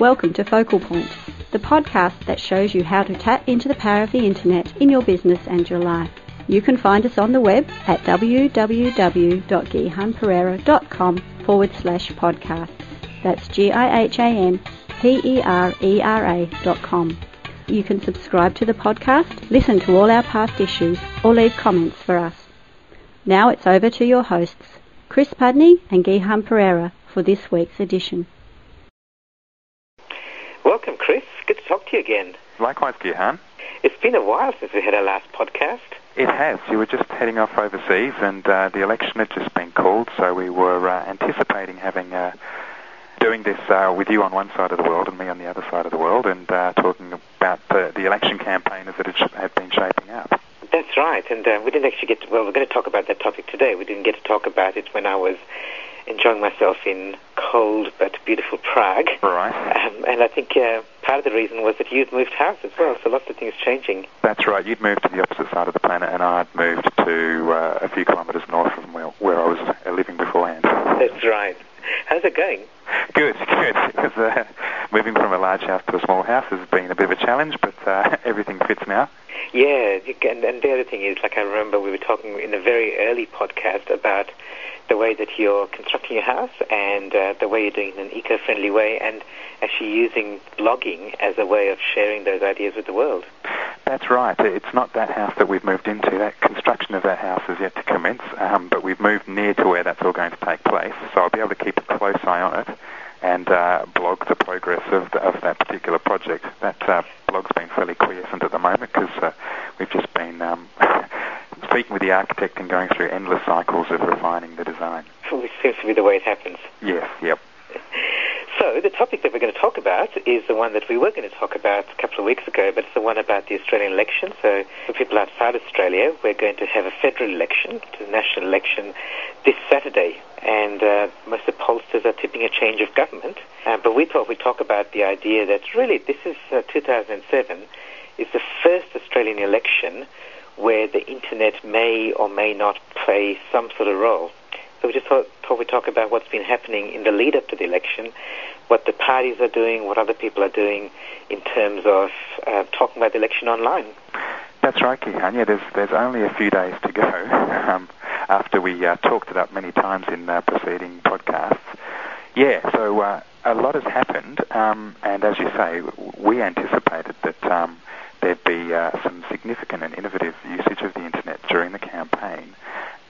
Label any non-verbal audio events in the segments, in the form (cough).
Welcome to Focal Point, the podcast that shows you how to tap into the power of the internet in your business and your life. You can find us on the web at www.gihanperera.com forward slash podcast. That's G-I-H-A-N-P-E-R-E-R-A dot com. You can subscribe to the podcast, listen to all our past issues, or leave comments for us. Now it's over to your hosts, Chris Pudney and Gihan Perera, for this week's edition. Welcome, Chris. Good to talk to you again. Likewise, Gihan. It's been a while since we had our last podcast. It has. You were just heading off overseas, and uh, the election had just been called, so we were uh, anticipating having uh, doing this uh, with you on one side of the world and me on the other side of the world, and uh, talking about the, the election campaign as it had, had been shaping up. That's right, and uh, we didn't actually get. To, well, we're going to talk about that topic today. We didn't get to talk about it when I was enjoying myself in cold but beautiful Prague. Right. Um, and I think uh, part of the reason was that you'd moved house as well, so lots of things changing. That's right. You'd moved to the opposite side of the planet, and I'd moved to uh, a few kilometres north from where, where I was uh, living beforehand. That's right. How's it going? Good, (laughs) good. Because uh, moving from a large house to a small house has been a bit of a challenge, but uh, (laughs) everything fits now. Yeah, and, and the other thing is, like I remember we were talking in a very early podcast about the way that you're constructing your house and uh, the way you're doing it in an eco-friendly way and actually using blogging as a way of sharing those ideas with the world. That's right. It's not that house that we've moved into. That construction of that house is yet to commence, um, but we've moved near to where that's all going to take place, so I'll be able to keep a close eye on it and uh, blog the progress of, the, of that particular project. That uh, blog's been fairly quiescent at the moment because uh, we've just been um, speaking with the architect and going through endless cycles of refining the design. Which seems to be the way it happens. Yes, yep. So the topic that we're going to talk about is the one that we were going to talk about a couple of weeks ago, but it's the one about the Australian election. So for people outside Australia, we're going to have a federal election, a national election, this Saturday. And uh, most of the pollsters are tipping a change of government. Uh, but we thought we'd talk about the idea that really this is uh, 2007 is the first Australian election where the internet may or may not play some sort of role. So we just thought, thought we'd talk about what's been happening in the lead up to the election, what the parties are doing, what other people are doing in terms of uh, talking about the election online. That's right, Gihan. Yeah, there's, there's only a few days to go (laughs) um, after we uh, talked it up many times in uh, preceding podcasts. Yeah, so uh, a lot has happened, um, and as you say, we anticipated that um, there'd be uh, some significant and innovative usage of the internet during the campaign.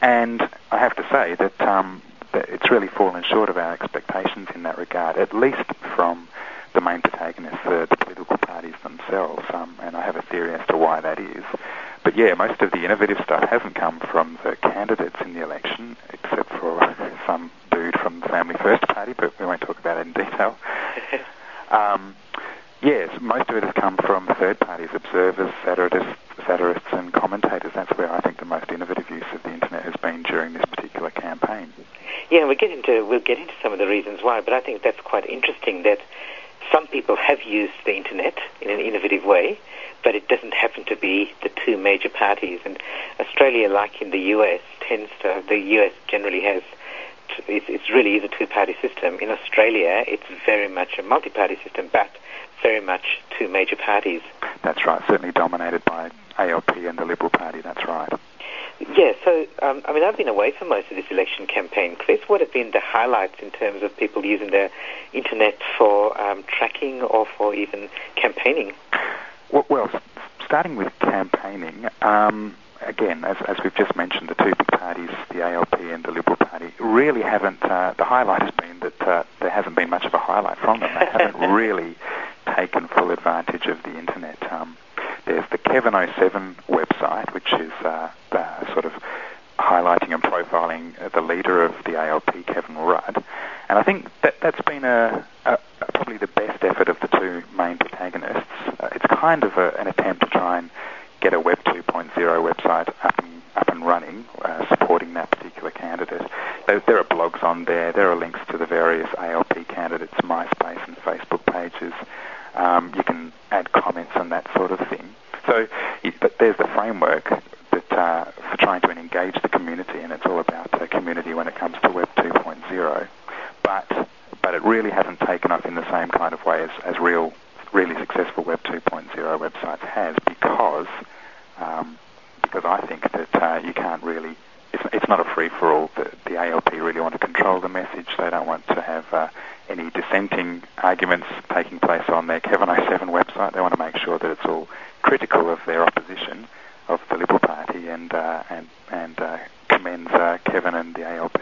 And I have to say that, um, that it's really fallen short of our expectations in that regard, at least from the main protagonists, the, the political parties themselves. Um, and I have a theory as to why that is. But yeah, most of the innovative stuff hasn't come from the candidates in the election, except for (laughs) some dude from the Family First Party, but we won't talk about it in detail. (laughs) um, Yes, most of it has come from third parties, observers, satirists, satirists and commentators. That's where I think the most innovative use of the internet has been during this particular campaign. Yeah, we'll get into we'll get into some of the reasons why, but I think that's quite interesting that some people have used the internet in an innovative way, but it doesn't happen to be the two major parties. And Australia, like in the US, tends to the US generally has it's, it's really is a two-party system. In Australia, it's very much a multi-party system, but very much two major parties. That's right, certainly dominated by ALP and the Liberal Party, that's right. Yeah, so, um, I mean, I've been away for most of this election campaign. Chris, what have been the highlights in terms of people using their internet for um, tracking or for even campaigning? Well, well starting with campaigning, um, again, as, as, we've just mentioned, the two big parties, the ALP and the Liberal Party, really haven't, uh, the highlight has been that uh, there hasn't been much of a highlight from them. They haven't (laughs) really taken full advantage of the internet. Um, there's the Kevin07 website, which is uh, uh, sort of highlighting and profiling the leader of the ALP, Kevin Rudd. And I think that that's been a, a probably the best effort of the two main protagonists. Uh, it's kind of a, an attempt to try and get a Web 2.0 website up and, up and running, uh, supporting that particular candidate. There, there, are blogs on there. There are links to the various ALP candidates' MySpace and Facebook pages. Um, you can add comments and that sort of thing. So but there's the framework that uh, for trying to engage the community, and it's all about the community when it comes to Web 2.0. But but it really hasn't taken off in the same kind of way as, as real, really successful Web 2.0 websites has because um, because I think that uh, you can't really. It's, it's not a free for all. The, the ALP really want to control the message. They don't want to have uh, any dissenting arguments taking place on their Kevin 07 website. They want to make sure that it's all critical of their opposition of the Liberal Party and uh, and and uh, commends uh, Kevin and the ALP.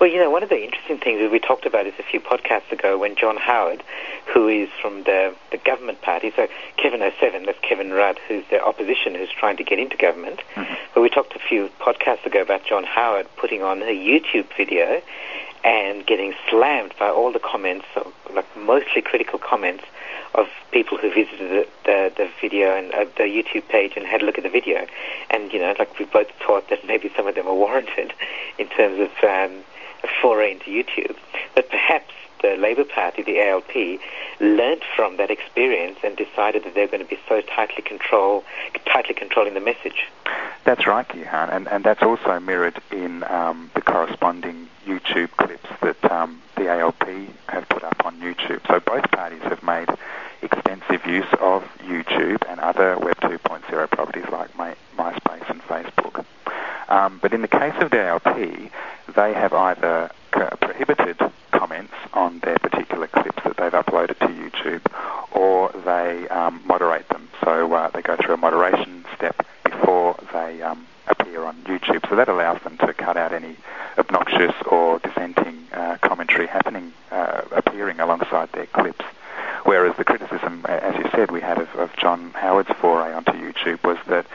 Well, you know, one of the interesting things that we talked about is a few podcasts ago when John Howard, who is from the, the government party, so Kevin 07, that's Kevin Rudd, who's the opposition who's trying to get into government. Mm-hmm. But we talked a few podcasts ago about John Howard putting on a YouTube video and getting slammed by all the comments, like mostly critical comments of people who visited the, the, the video and uh, the YouTube page and had a look at the video. And, you know, like we both thought that maybe some of them were warranted (laughs) in terms of um, a foray into YouTube. But perhaps the Labour Party, the ALP, learnt from that experience and decided that they're going to be so tightly control, tightly controlling the message. That's right, Gihan, and, and that's also mirrored in um, the corresponding YouTube clips that um, the ALP have put up on YouTube. So both parties have made extensive use of YouTube and other Web 2.0 properties like My, MySpace and Facebook. Um, but in the case of the ALP, they have either prohibited comments on their particular clips that they've uploaded to YouTube, or they um, moderate them. So uh, they go through a moderation step before they um, appear on YouTube. So that allows them to cut out any obnoxious or dissenting uh, commentary happening, uh, appearing alongside their clips. Whereas the criticism, as you said, we had of, of John Howard's foray onto YouTube was that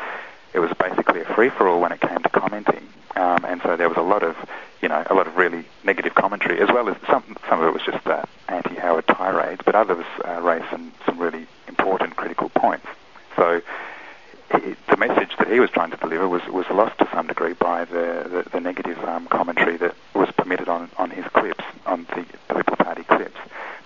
it was basically a free-for-all when it came to commenting, um, and so there was a lot of, you know, a lot of really negative commentary, as well as some some of it was just uh, anti-Howard tirades, but others uh, raised some some really important critical points. So he, the message that he was trying to deliver was was lost to some degree by the the, the negative um, commentary that was permitted on on his clips, on the, Liberal Party clips.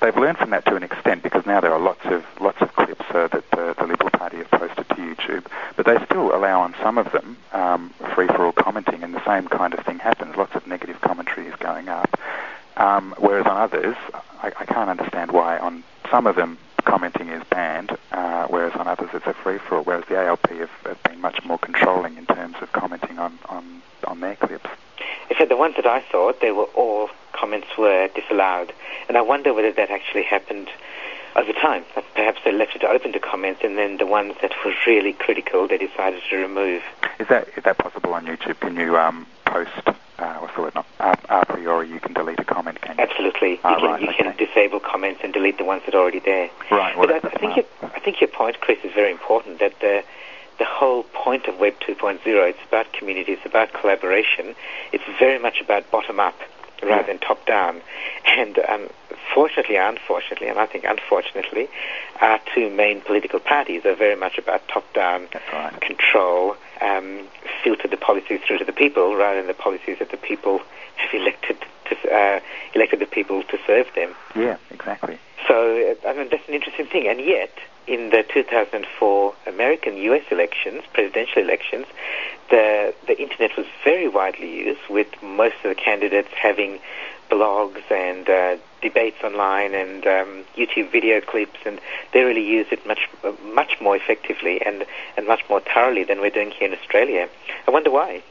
They've learned from that to an extent because now there are lots of lots of clips uh, that the, the Liberal Party have posted to YouTube, but they still allow on some of them um, free-for-all commenting, and the same kind of thing happens. Lots of negative commentary is going up, um, whereas on others, I, I can't understand why on some of them commenting is banned, uh, whereas on others it's a free-for-all. Whereas the ALP have, have, been much more controlling in terms of commenting on, on, on their clips. Except the ones that I saw, they were all comments were disallowed, and I wonder whether that actually happened over time. Perhaps they left it open to comments, and then the ones that were really critical, they decided to remove. Is that is that possible on YouTube? Can you um, post? Uh, what's the word? Not a, a priori, you can delete a comment. Can you? Absolutely, ah, you can right, you okay. can disable comments and delete the ones that are already there. Right. Well, but I, I think your, I think your point, Chris, is very important. That the the whole point of Web 2.0, it's about community, it's about collaboration. It's very much about bottom up rather than top down. And um, fortunately, unfortunately, and I think unfortunately, our two main political parties are very much about top down right. control, um, filter the policies through to the people rather than the policies that the people have elected to uh, elected the people to serve them. Yeah, exactly. So uh, I mean that's an interesting thing, and yet in the 2004 American U.S. elections, presidential elections, the the internet was very widely used, with most of the candidates having blogs and uh, debates online and um, YouTube video clips, and they really used it much much more effectively and and much more thoroughly than we're doing here in Australia. I wonder why.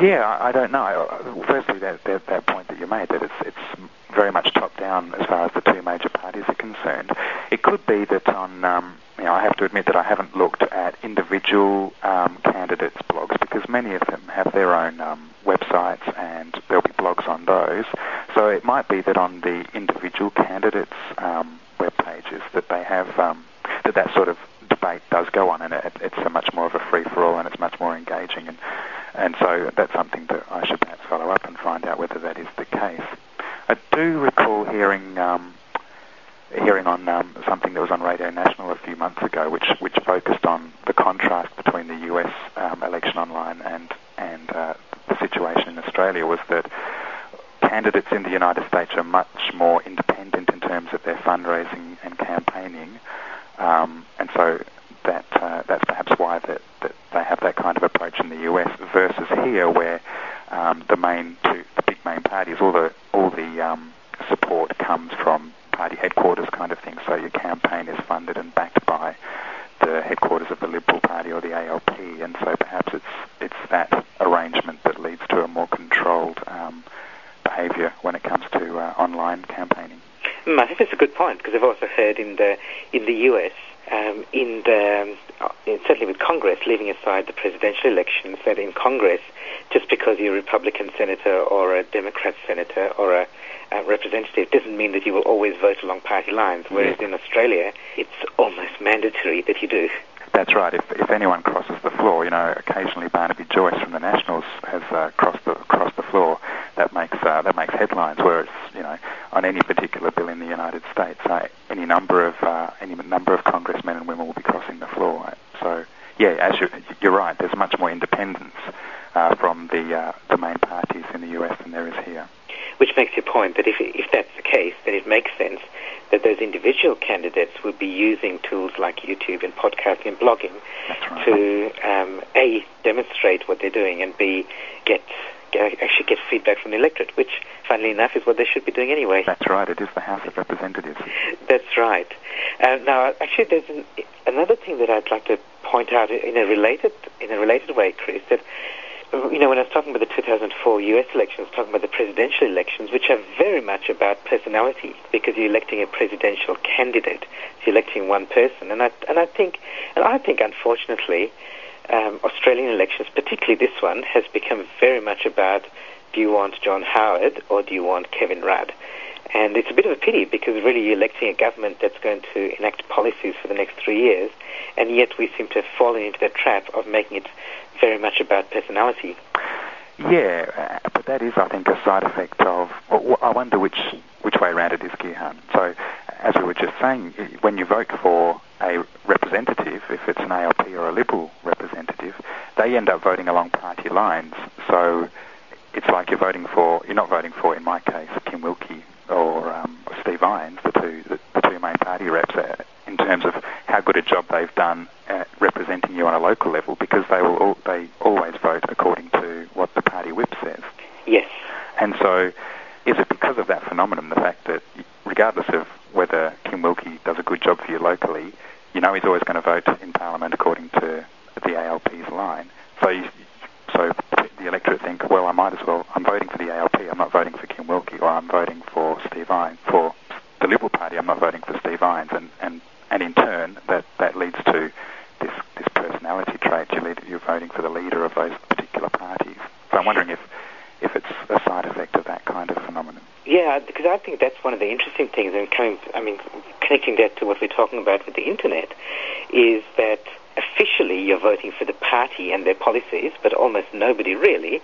Yeah, I, don't know. Firstly, that, that that point that you made that it's it's very much top down as far as the two major parties are concerned. It could be that on um, you know I have to admit that I haven't looked at individual um, candidates' blogs because many of them have their own um, websites and there'll be blogs on those. So it might be that on the individual candidates' um, web pages that they have um, that that sort of debate does go on, and it, it's a much more of a free for all, and it's much more engaging, and and so that's something that I should perhaps follow up and find out whether that is the case. I do recall hearing um, hearing on um, something that was on Radio National a few months ago, which which focused on the contrast between the U.S. Um, election online and and uh, the situation in Australia was that candidates in the United States are much more independent in terms of their fundraising and campaigning, um, and so that uh, that's perhaps why that, that they have that kind of approach in the US versus here, where um, the main two, big main parties, all the all the um, support comes from party headquarters kind of thing. So your campaign is funded and backed by the headquarters of the Liberal Party or the ALP, and so perhaps it's it's that arrangement that leads to a more controlled um, behaviour when it comes to uh, online campaigning. Mm, I think that's a good point because I've also heard in the in the US, um, in the uh, certainly with Congress, leaving aside the presidential elections, that in Congress, just because you're a Republican senator or a Democrat senator or a uh, representative doesn't mean that you will always vote along party lines. Whereas in Australia, it's almost mandatory that you do. That's right. If, if anyone crosses the floor, you know, occasionally Barnaby Joyce from the Nationals has uh, crossed the crossed the floor. That makes uh, that makes headlines. Whereas you know, on any particular bill in the United States, uh, any number of uh, any number of congressmen and women will be crossing the floor. So yeah, as you're, you're right, there's much more independence uh, from the uh, the main parties in the US than there is here which makes your point that if, if that's the case, then it makes sense that those individual candidates would be using tools like YouTube and podcasting and blogging right. to um, a demonstrate what they're doing and b get, get actually get feedback from the electorate, which, funnily enough, is what they should be doing anyway. That's right. It is the House of Representatives. That's right. Uh, now, actually, there's an, another thing that I'd like to point out in a related in a related way, Chris. That you know, when I was talking about the 2004 US elections, talking about the presidential elections, which are very much about personality, because you're electing a presidential candidate, you're electing one person, and I and I think, and I think, unfortunately, um, Australian elections, particularly this one, has become very much about do you want John Howard or do you want Kevin Rudd? And it's a bit of a pity because really you're electing a government that's going to enact policies for the next three years, and yet we seem to have fallen into that trap of making it very much about personality. Yeah, uh, but that is, I think, a side effect of. I wonder which which way around it is, Gihan. So, as we were just saying, when you vote for a representative, if it's an ALP or a Liberal representative, they end up voting along party lines. So, it's like you're voting for. You're not voting for, in my case, Kim Wilkie or um, Steve Irons, the two the, the two main party reps, uh, in terms of how good a job they've done at representing you on a local level, because they will all, they always vote according to what the party whip says. Yes. And so, is it because of that phenomenon, the fact that regardless of whether Kim Wilkie does a good job for you locally, you know he's always going to vote in Parliament according to the ALP's line. So you, so the electorate think, well, I might as well, I'm voting for the ALP, I'm not voting for Kim Wilkie, or I'm voting for Steve Irons. For the Liberal Party, I'm not voting for Steve Irons. And, and, and in turn, that, that leads to this, this personality trait. You lead, you're voting for the leader of those particular parties. So I'm wondering if, if it's a side effect of that kind of phenomenon. Yeah, because I think that's one of the interesting things, and coming, I mean, connecting that to what we're talking about with the internet, is that officially you're voting for the party and their policies, but almost nobody really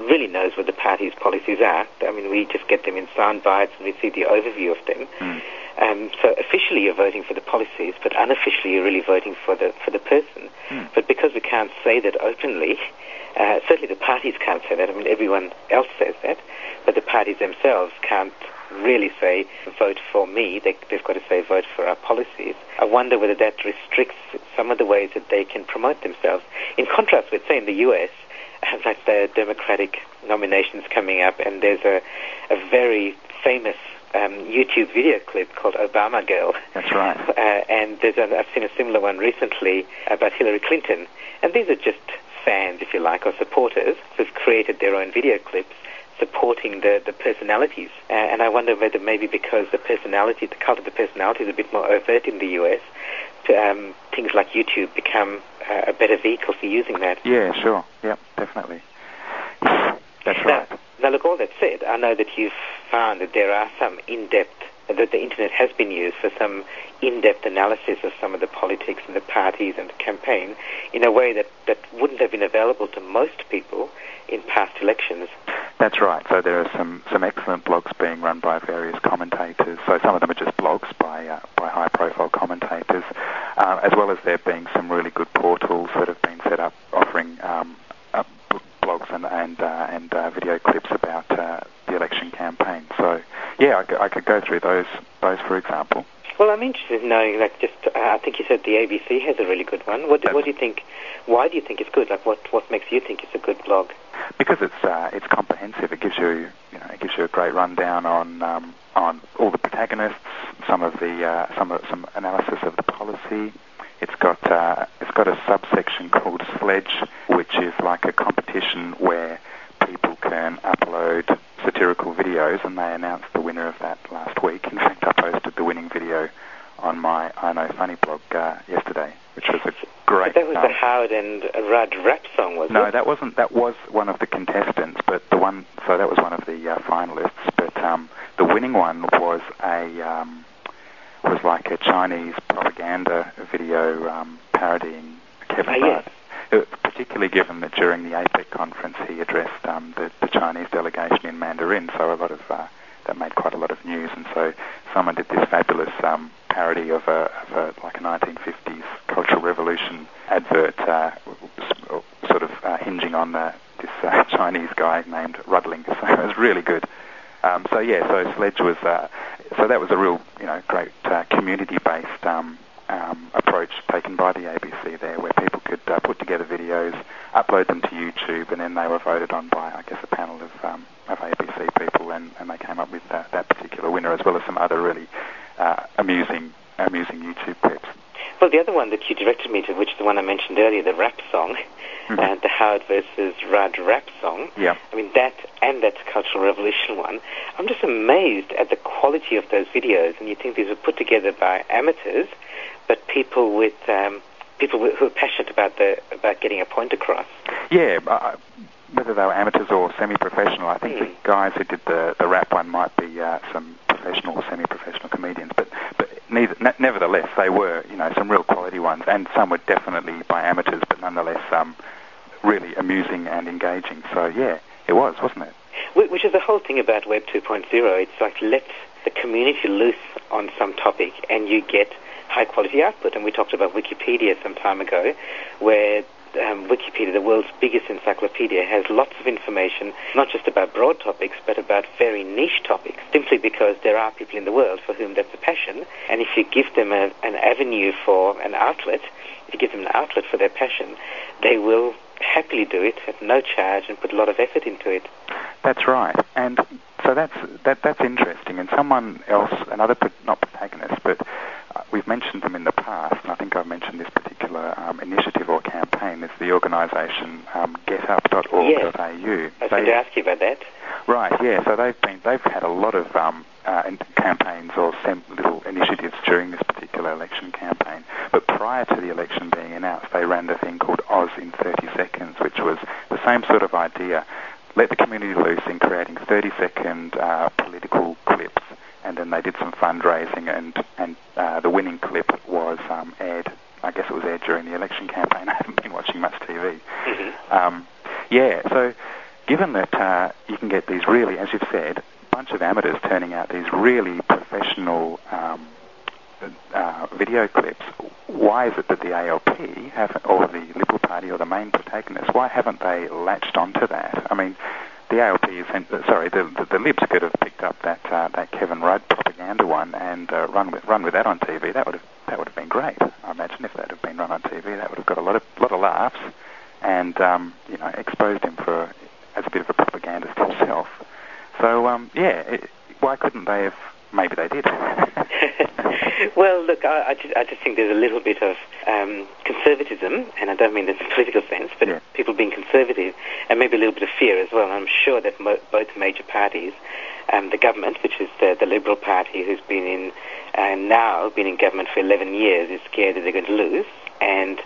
really knows what the party's policies are. I mean, we just get them in sound bites and we see the overview of them. Mm. Um, so officially you're voting for the policies, but unofficially you're really voting for the for the person. Mm. But because we can't say that openly, uh, certainly the parties can't say that. I mean, everyone else says that, but the parties themselves can't really say vote for me. They, have got to say vote for our policies. I wonder whether that restricts some of the ways that they can promote themselves. In contrast with, say, in the U.S., like the Democratic nominations coming up, and there's a, a very famous um, YouTube video clip called Obama Girl. That's right. (laughs) Uh, and there's a, I've seen a similar one recently about Hillary Clinton. And these are just fans, if you like, or supporters who've created their own video clips supporting the, the personalities. Uh, and I wonder whether maybe because the personality, the cult of the personality is a bit more overt in the US, to, um, things like YouTube become uh, a better vehicle for using that. Yeah, sure. Yeah, definitely. That's right. Now, now, look, all that said, I know that you've found that there are some in-depth that the internet has been used for some in-depth analysis of some of the politics and the parties and the campaign in a way that, that wouldn't have been available to most people in past elections. That's right. So there are some, some excellent blogs being run by various commentators. So some of them are just blogs by uh, by high-profile commentators, uh, as well as there being some really good portals that have been set up offering um, uh, blogs and and uh, and uh, video clips about uh, the election campaign. So yeah, I, I could go through those those for example. Well, I'm interested in knowing, like, just uh, I think you said the ABC has a really good one. What, do, what do you think? Why do you think it's good? Like, what what makes you think it's a good blog? Because it's uh, it's comprehensive. It gives you you know it gives you a great rundown on um, on all the protagonists, some of the uh, some of, some analysis of the policy. It's got uh, it's got a subsection called Sledge, which is like a competition where people can upload satirical videos, and they announced the winner of that last week. In fact, I posted the winning video on my I Know Funny blog uh, yesterday, which was a great. But that was um, the Howard and Rudd rap song, was no, it? No, that wasn't. That was one of the contestants, but the one. So that was one of the uh, finalists. But um, the winning one was a um, was like a Chinese propaganda video um, parodying Kevin Oh. Rudd. Uh, particularly given that during the APEC conference he addressed um, the, the Chinese delegation in Mandarin, so a lot of uh, that made quite a lot of news. And so someone did this fabulous um, parody of a, of a like a 1950s Cultural Revolution advert, uh, sort of uh, hinging on uh, this uh, (laughs) Chinese guy named Rudling. (laughs) So it was really good. Um, so yeah, so Sledge was uh, so that was a real you know great community-based um, um, approach taken by the ABC there, where people could uh, put together videos, upload them to YouTube, and then they were voted on by I guess a panel of um, of ABC people, and, and they came up with that, that particular winner, as well as some other really uh, amusing amusing YouTube clips. Well, the other one that you directed me to, which is the one I mentioned earlier, the rap song, Mhm. uh, the Howard versus Rudd rap song. Yeah. I mean, that and that Cultural Revolution one. I'm just amazed at the quality of those videos, and you think these were put together by amateurs, but people with um, people who are passionate about the about getting a point across. Yeah, uh, whether they were amateurs or semi-professional, I think the Hmm. guys who did the, the rap one might be uh, some professional or semi-professional comedians. But but neither, ne- nevertheless, they were you know some real quality ones, and some were definitely by amateurs, but nonetheless um, really amusing and engaging. So yeah, it was, wasn't it? Which is the whole thing about Web 2.0. It's like let the community loose on some topic and you get high quality output. And we talked about Wikipedia some time ago, where um, Wikipedia, the world's biggest encyclopedia, has lots of information, not just about broad topics, but about very niche topics, simply because there are people in the world for whom that's a passion. And if you give them a, an avenue for an outlet, if you give them an outlet for their passion, they will happily do it at no charge and put a lot of effort into it. That's right, and so that's that that's interesting. And someone else, another not protagonist, but we've mentioned them in the past, and I think I've mentioned this particular um, initiative or campaign. It's the organisation um, GetUp.org.au. I was going to ask you about that. Right, yeah. So they've been they've had a lot of um, uh, campaigns or sem- little initiatives during this particular election campaign. But prior to the election being announced, they ran the thing called Oz in 30 seconds, which was the same sort of idea. Let the community loose in creating 30-second uh, political clips, and then they did some fundraising, and and uh, the winning clip was um, aired. I guess it was aired during the election campaign. (laughs) I haven't been watching much TV. hmm Um, yeah, so given that uh, you can get these really, as you've said, bunch of amateurs turning out these really professional um, uh, video clips, why is it that the ALP haven't, or the Liberal Party or the main protagonists, why haven't they latched onto that? I mean, the ALP uh, sorry, the, the, the Libs could have picked up that uh, that Kevin Rudd propaganda one and uh, run with run with that on TV. That would have that would have been great. I imagine if that had been run on TV, that would have got a lot of lot of laughs, and um, you know exposed him for as a bit of a propagandist himself. So um, yeah, it, why couldn't they have? Maybe they did. (laughs) (laughs) well, look, I, I, just, I just think there's a little bit of um, conservatism, and I don't mean in a political sense, but Yeah. people being conservative, and maybe a little bit of fear as well. And I'm sure that mo- both major parties, um, the government, which is the, the Liberal Party, who's been in uh, now been in government for 11 years, is scared that they're going to lose, and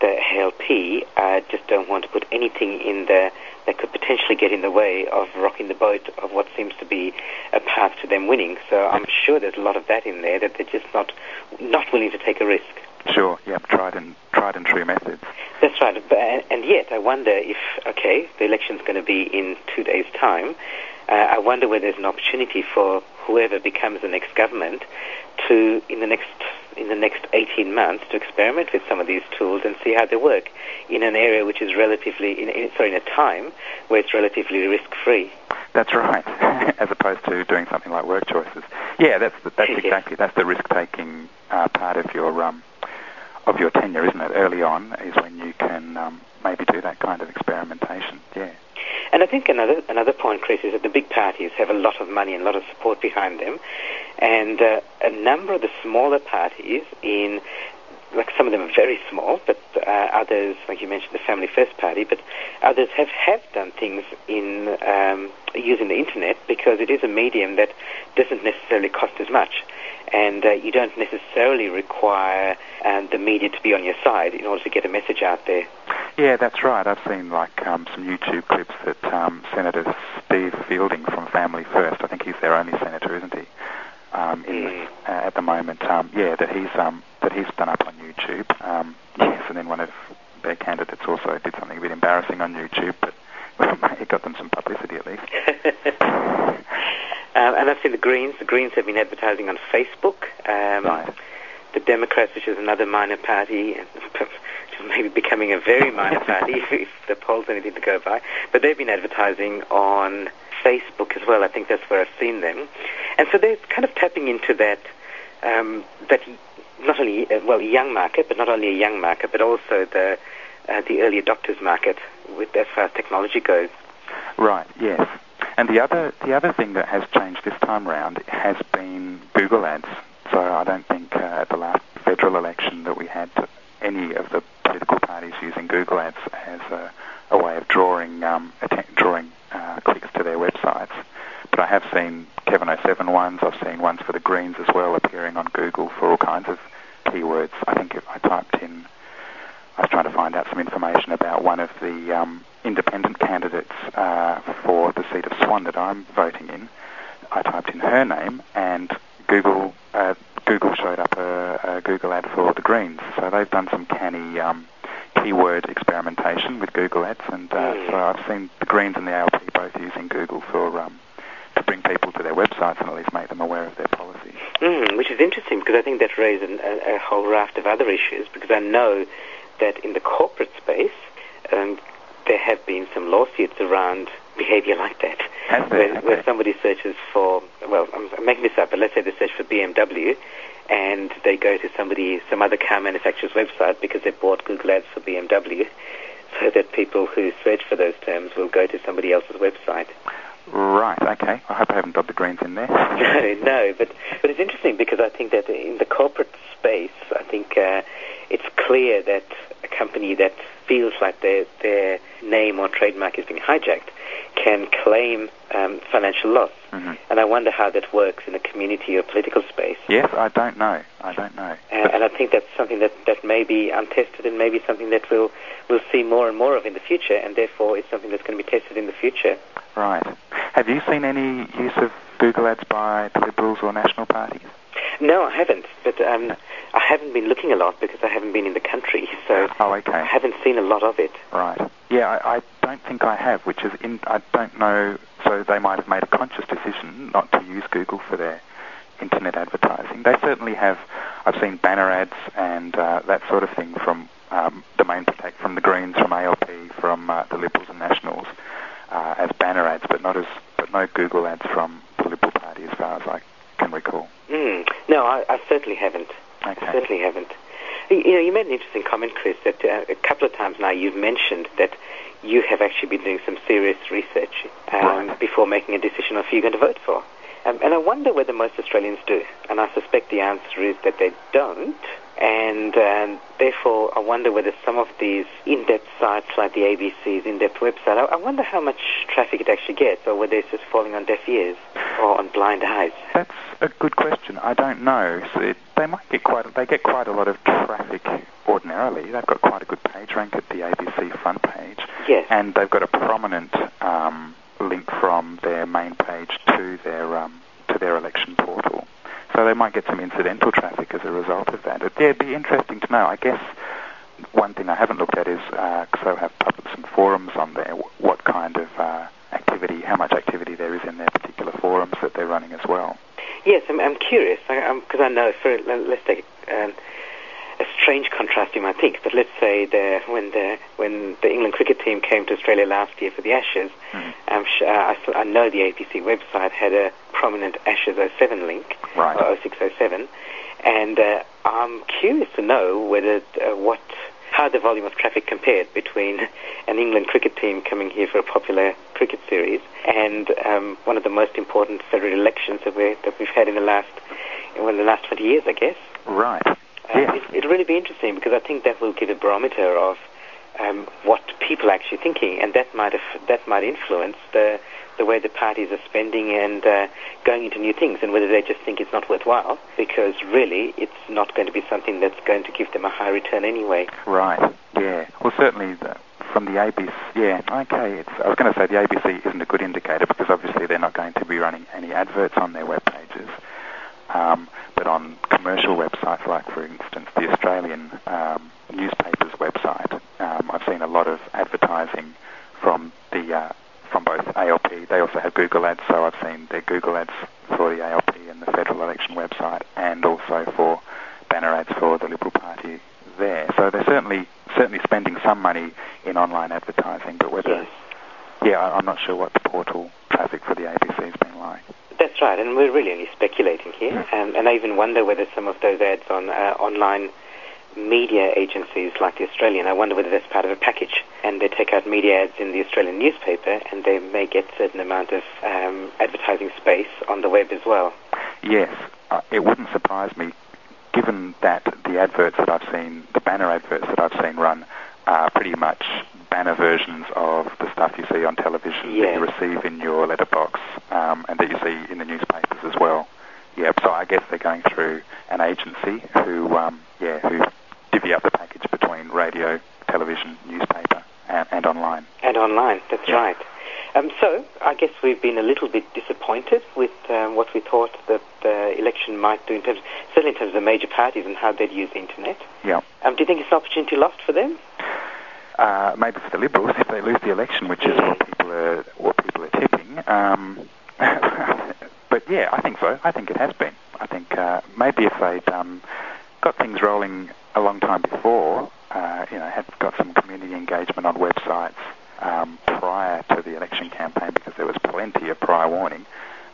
the ALP uh, just don't want to put anything in there that could potentially get in the way of rocking the boat of what seems to be a path to them winning. So I'm sure there's a lot of that in there that they're just not not willing to take a risk. Sure, yeah, tried and tried and true methods. That's right. And yet, I wonder if, okay, the election's going to be in two days' time. Uh, I wonder whether there's an opportunity for whoever becomes the next government to, in the next in the next 18 months, to experiment with some of these tools and see how they work in an area which is relatively, in, in, sorry, in a time where it's relatively risk-free. That's right, (laughs) as opposed to doing something like work choices. Yeah, that's the, that's (laughs) exactly that's the risk-taking uh, part of your um, of your tenure, isn't it? Early on is when you can um, maybe do that kind of experimentation. Yeah. And I think another another point, Chris, is that the big parties have a lot of money and a lot of support behind them, and uh, a number of the smaller parties in like some of them are very small, but uh, others, like you mentioned, the Family First Party, but others have, have done things in um, using the internet because it is a medium that doesn't necessarily cost as much. And uh, you don't necessarily require um, the media to be on your side in order to get a message out there. Yeah, that's right. I've seen like um, some YouTube clips that um, Senator Steve Fielding from Family First, I think he's their only senator, isn't he? Um, in Mm. uh, at the moment, um, yeah, that he's um, that he's done up on YouTube. Um, (laughs) yes, and then one of their candidates also did something a bit embarrassing on YouTube, but (laughs) it got them some publicity at least. (laughs) Um, and I've seen the Greens. The Greens have been advertising on Facebook. Um, Right. The Democrats, which is another minor party, (laughs) maybe becoming a very minor (laughs) party if, if the polls are anything to go by. But they've been advertising on Facebook as well. I think that's where I've seen them. And so they're kind of tapping into that, um, that not only, uh, well, young market, but not only a young market, but also the, uh, the early adopters market with as far as technology goes. Right. Yes. And the other the other thing that has changed this time round has been Google Ads. So I don't think uh, at the last federal election that we had any of the political parties using Google Ads as a, a way of drawing um, drawing uh, clicks to their websites. But I have seen Kevin 07 ones. I've seen ones for the Greens as well appearing on Google for all kinds of keywords. I think I typed in. I was trying to find out some information about one of the um, independent candidates uh, for the seat of Swan that I'm voting in. I typed in her name, and Google uh, Google showed up a, a Google ad for the Greens. So they've done some canny um, keyword experimentation with Google Ads, and uh, Mm. so I've seen the Greens and the ALP both using Google for um, to bring people to their websites and at least make them aware of their policies. Mm, which is interesting because I think that raises a, a whole raft of other issues because I know that in the corporate space um, there have been some lawsuits around behavior like that. Where, Okay. where somebody searches for, well, I'm, I'm making this up, but let's say they search for BMW and they go to somebody, some other car manufacturer's website because they bought Google Ads for BMW so that people who search for those terms will go to somebody else's website. Right. Okay. I hope I haven't got the Greens in there. (laughs) No, no, but but it's interesting because I think that in the corporate space, I think uh, it's clear that a company that feels like their their name or trademark is being hijacked can claim um, financial loss, Mhm. and I wonder how that works in a community or political space. Yes, I don't know. I don't know. And, and I think that's something that, that may be untested and maybe something that we'll, we'll see more and more of in the future, and therefore it's something that's going to be tested in the future. Right. Have you seen any use of Google Ads by the Liberals or National parties? No, I haven't, but um, I haven't been looking a lot because I haven't been in the country, so Oh, I haven't seen a lot of it. Right. Yeah, I, I don't think I have, which is in. I don't know. So they might have made a conscious decision not to use Google for their internet advertising. They certainly have. I've seen banner ads and uh, that sort of thing from um, Domain Protect, from the Greens, from ALP, from uh, the Liberals and Nationals uh, as banner ads, but not as but no Google ads from the Liberal Party as far as I recall. Mm. No, I, I certainly haven't. I certainly haven't. You you know, you made an interesting comment, Chris, that uh, a couple of times now you've mentioned that you have actually been doing some serious research um, Right. before making a decision on who you're going to vote for. Um, and I wonder whether most Australians do. And I suspect the answer is that they don't. And um, therefore, I wonder whether some of these in-depth sites like the ABC's in-depth website, I, I wonder how much traffic it actually gets, or whether it's just falling on deaf ears or on blind eyes. That's a good question. I don't know. So it, they might get quite. They get quite a lot of traffic ordinarily. They've got quite a good page rank at the ABC front page, Yes. and they've got a prominent um, link from their main page to their um, to their election portal. So they might get some incidental traffic as a result of that. It, yeah, it'd be interesting to know. I guess one thing I haven't looked at is uh, so have public some forums on there. What kind of uh, activity, how much activity there is in their particular forums that they're running as well. Yes, I'm, I'm curious because I, know. For let- let's take um, a strange contrast you might think, but let's say the, when the when the England cricket team came to Australia last year for the Ashes, um, sh- uh, I, I know the ABC website had a prominent Ashes 07 link, Right. or 0607, and uh, I'm curious to know whether uh, what how the volume of traffic compared between an England cricket team coming here for a popular cricket series and um, one of the most important federal elections that, we that we've had in the last in the last 20 years, I guess. Right. Uh, Yeah. it, it'll really be interesting because I think that will give a barometer of um, what people are actually thinking, and that might have, that might influence the the way the parties are spending and uh, going into new things, and whether they just think it's not worthwhile because really it's not going to be something that's going to give them a high return anyway. Right. Yeah. Well, certainly the, from the ABC. Yeah. Okay. It's, I was going to say the ABC isn't a good indicator because obviously they're not going to be running any adverts on their web pages. Um, but on commercial websites, like for instance the Australian um, newspaper's website, um, I've seen a lot of advertising from the uh, from both ALP. They also have Google Ads, so I've seen their Google Ads for the ALP and the federal election website, and also for banner ads for the Liberal Party there. So they're certainly certainly spending some money in online advertising, but whether Yes. yeah, I'm not sure what the portal traffic for the ABC has been like. That's right, and we're really only speculating here. Um, and I even wonder whether some of those ads on uh, online media agencies like the Australian, I wonder whether that's part of a package. And they take out media ads in the Australian newspaper, and they may get a certain amount of um, advertising space on the web as well. Yes, uh, it wouldn't surprise me, given that the adverts that I've seen, the banner adverts that I've seen run, are pretty much banner versions of the stuff you see on television that you receive in your letterbox um, and that you see in the newspapers as well. Yeah, so I guess they're going through an agency who, um, yeah, who divvy up the package between radio, television, newspaper, and, and online. And online, that's Yeah. right. Um, so, I guess we've been a little bit disappointed with um, what we thought that the election might do in terms, certainly in terms of the major parties and how they'd use the internet. Yeah. Um, do you think it's an opportunity lost for them? uh, maybe for the Liberals if they lose the election, which is what people are what people are tipping. Um, (laughs) but yeah, I think so. I think it has been. I think uh, maybe if they'd um, got things rolling a long time before, uh, you know, had got some community engagement on websites um, prior to the election campaign, because there was plenty of prior warning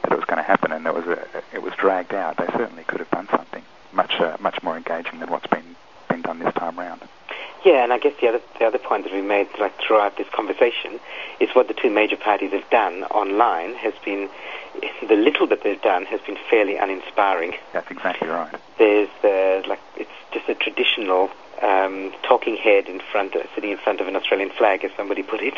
that it was going to happen, and it was a, it was dragged out. They certainly could have done something much uh, much more engaging than what's been been done this time round. Yeah, and I guess the other the other point that we made like throughout this conversation is what the two major parties have done online has been (laughs) the little that they've done has been fairly uninspiring. That's exactly right. There's the like it's just a traditional um, talking head in front sitting in front of an Australian flag, as somebody put it,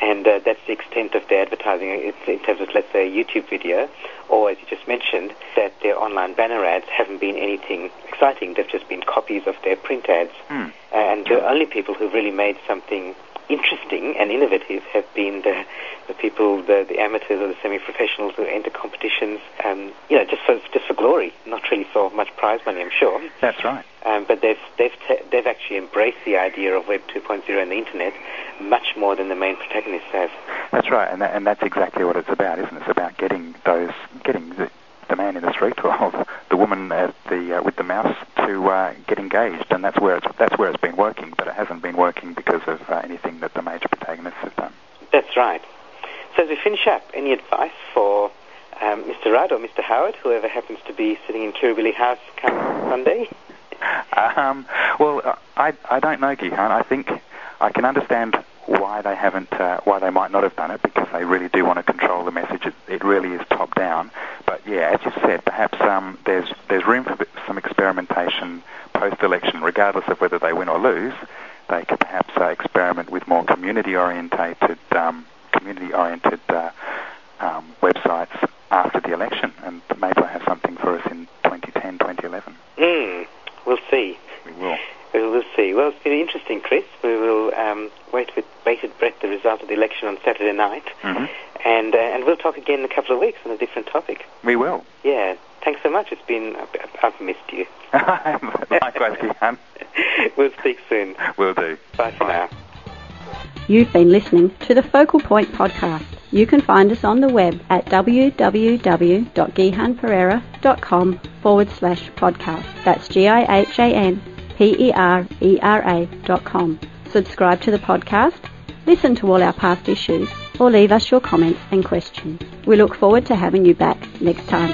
and uh, that's the extent of their advertising in terms of let's say a YouTube video, or as you just mentioned, that their online banner ads haven't been anything exciting. They've just been copies of their print ads. Hmm. And the only people who've really made something interesting and innovative have been the, the people, the, the amateurs or the semi-professionals who enter competitions, um, you know, just for just for glory, not really for much prize money, I'm sure. That's right. Um, but they've they've ta they've actually embraced the idea of Web 2.0 and the internet much more than the main protagonists have. That's right, and that, and that's exactly what it's about, isn't it? It's about getting those, getting the, the man in the street (laughs) or the woman at the uh, with the mouse to uh, get engaged, and that's where it's that's where it's been working, but it hasn't been working because of uh, anything that the major protagonists have done. That's right. So as we finish up, any advice for um, Mr. Rudd or Mr. Howard, whoever happens to be sitting in Kirribilli House come Sunday? Um, well, uh, I I don't know, Gihan. I think I can understand why they haven't, uh, why they might not have done it, because they really do want to control the message. It, it really is top down. But yeah, as you said, perhaps um, there's there's room for some experimentation post-election, regardless of whether they win or lose. They could perhaps uh, experiment with more community-orientated, um, community-oriented uh, um, websites after the election, and maybe they'll have something for us in 2010, 2011. Hmm. We'll see. We will. We will see. Well, it's been interesting, Chris. We will um, wait with bated breath the result of the election on Saturday night, hmm and uh, and we'll talk again in a couple of weeks on a different topic. We will. Yeah. Thanks so much. It's been I've missed you. (laughs) Likewise, Gihan. (laughs) we'll speak soon. We'll do. Bye for now. You've been listening to the Focal Point podcast. You can find us on the web at www.gihanperera.com forward slash podcast. That's G-I-H-A-N P-E-R-E-R-A dot com. Subscribe to the podcast, listen to all our past issues, or leave us your comments and questions. We look forward to having you back next time.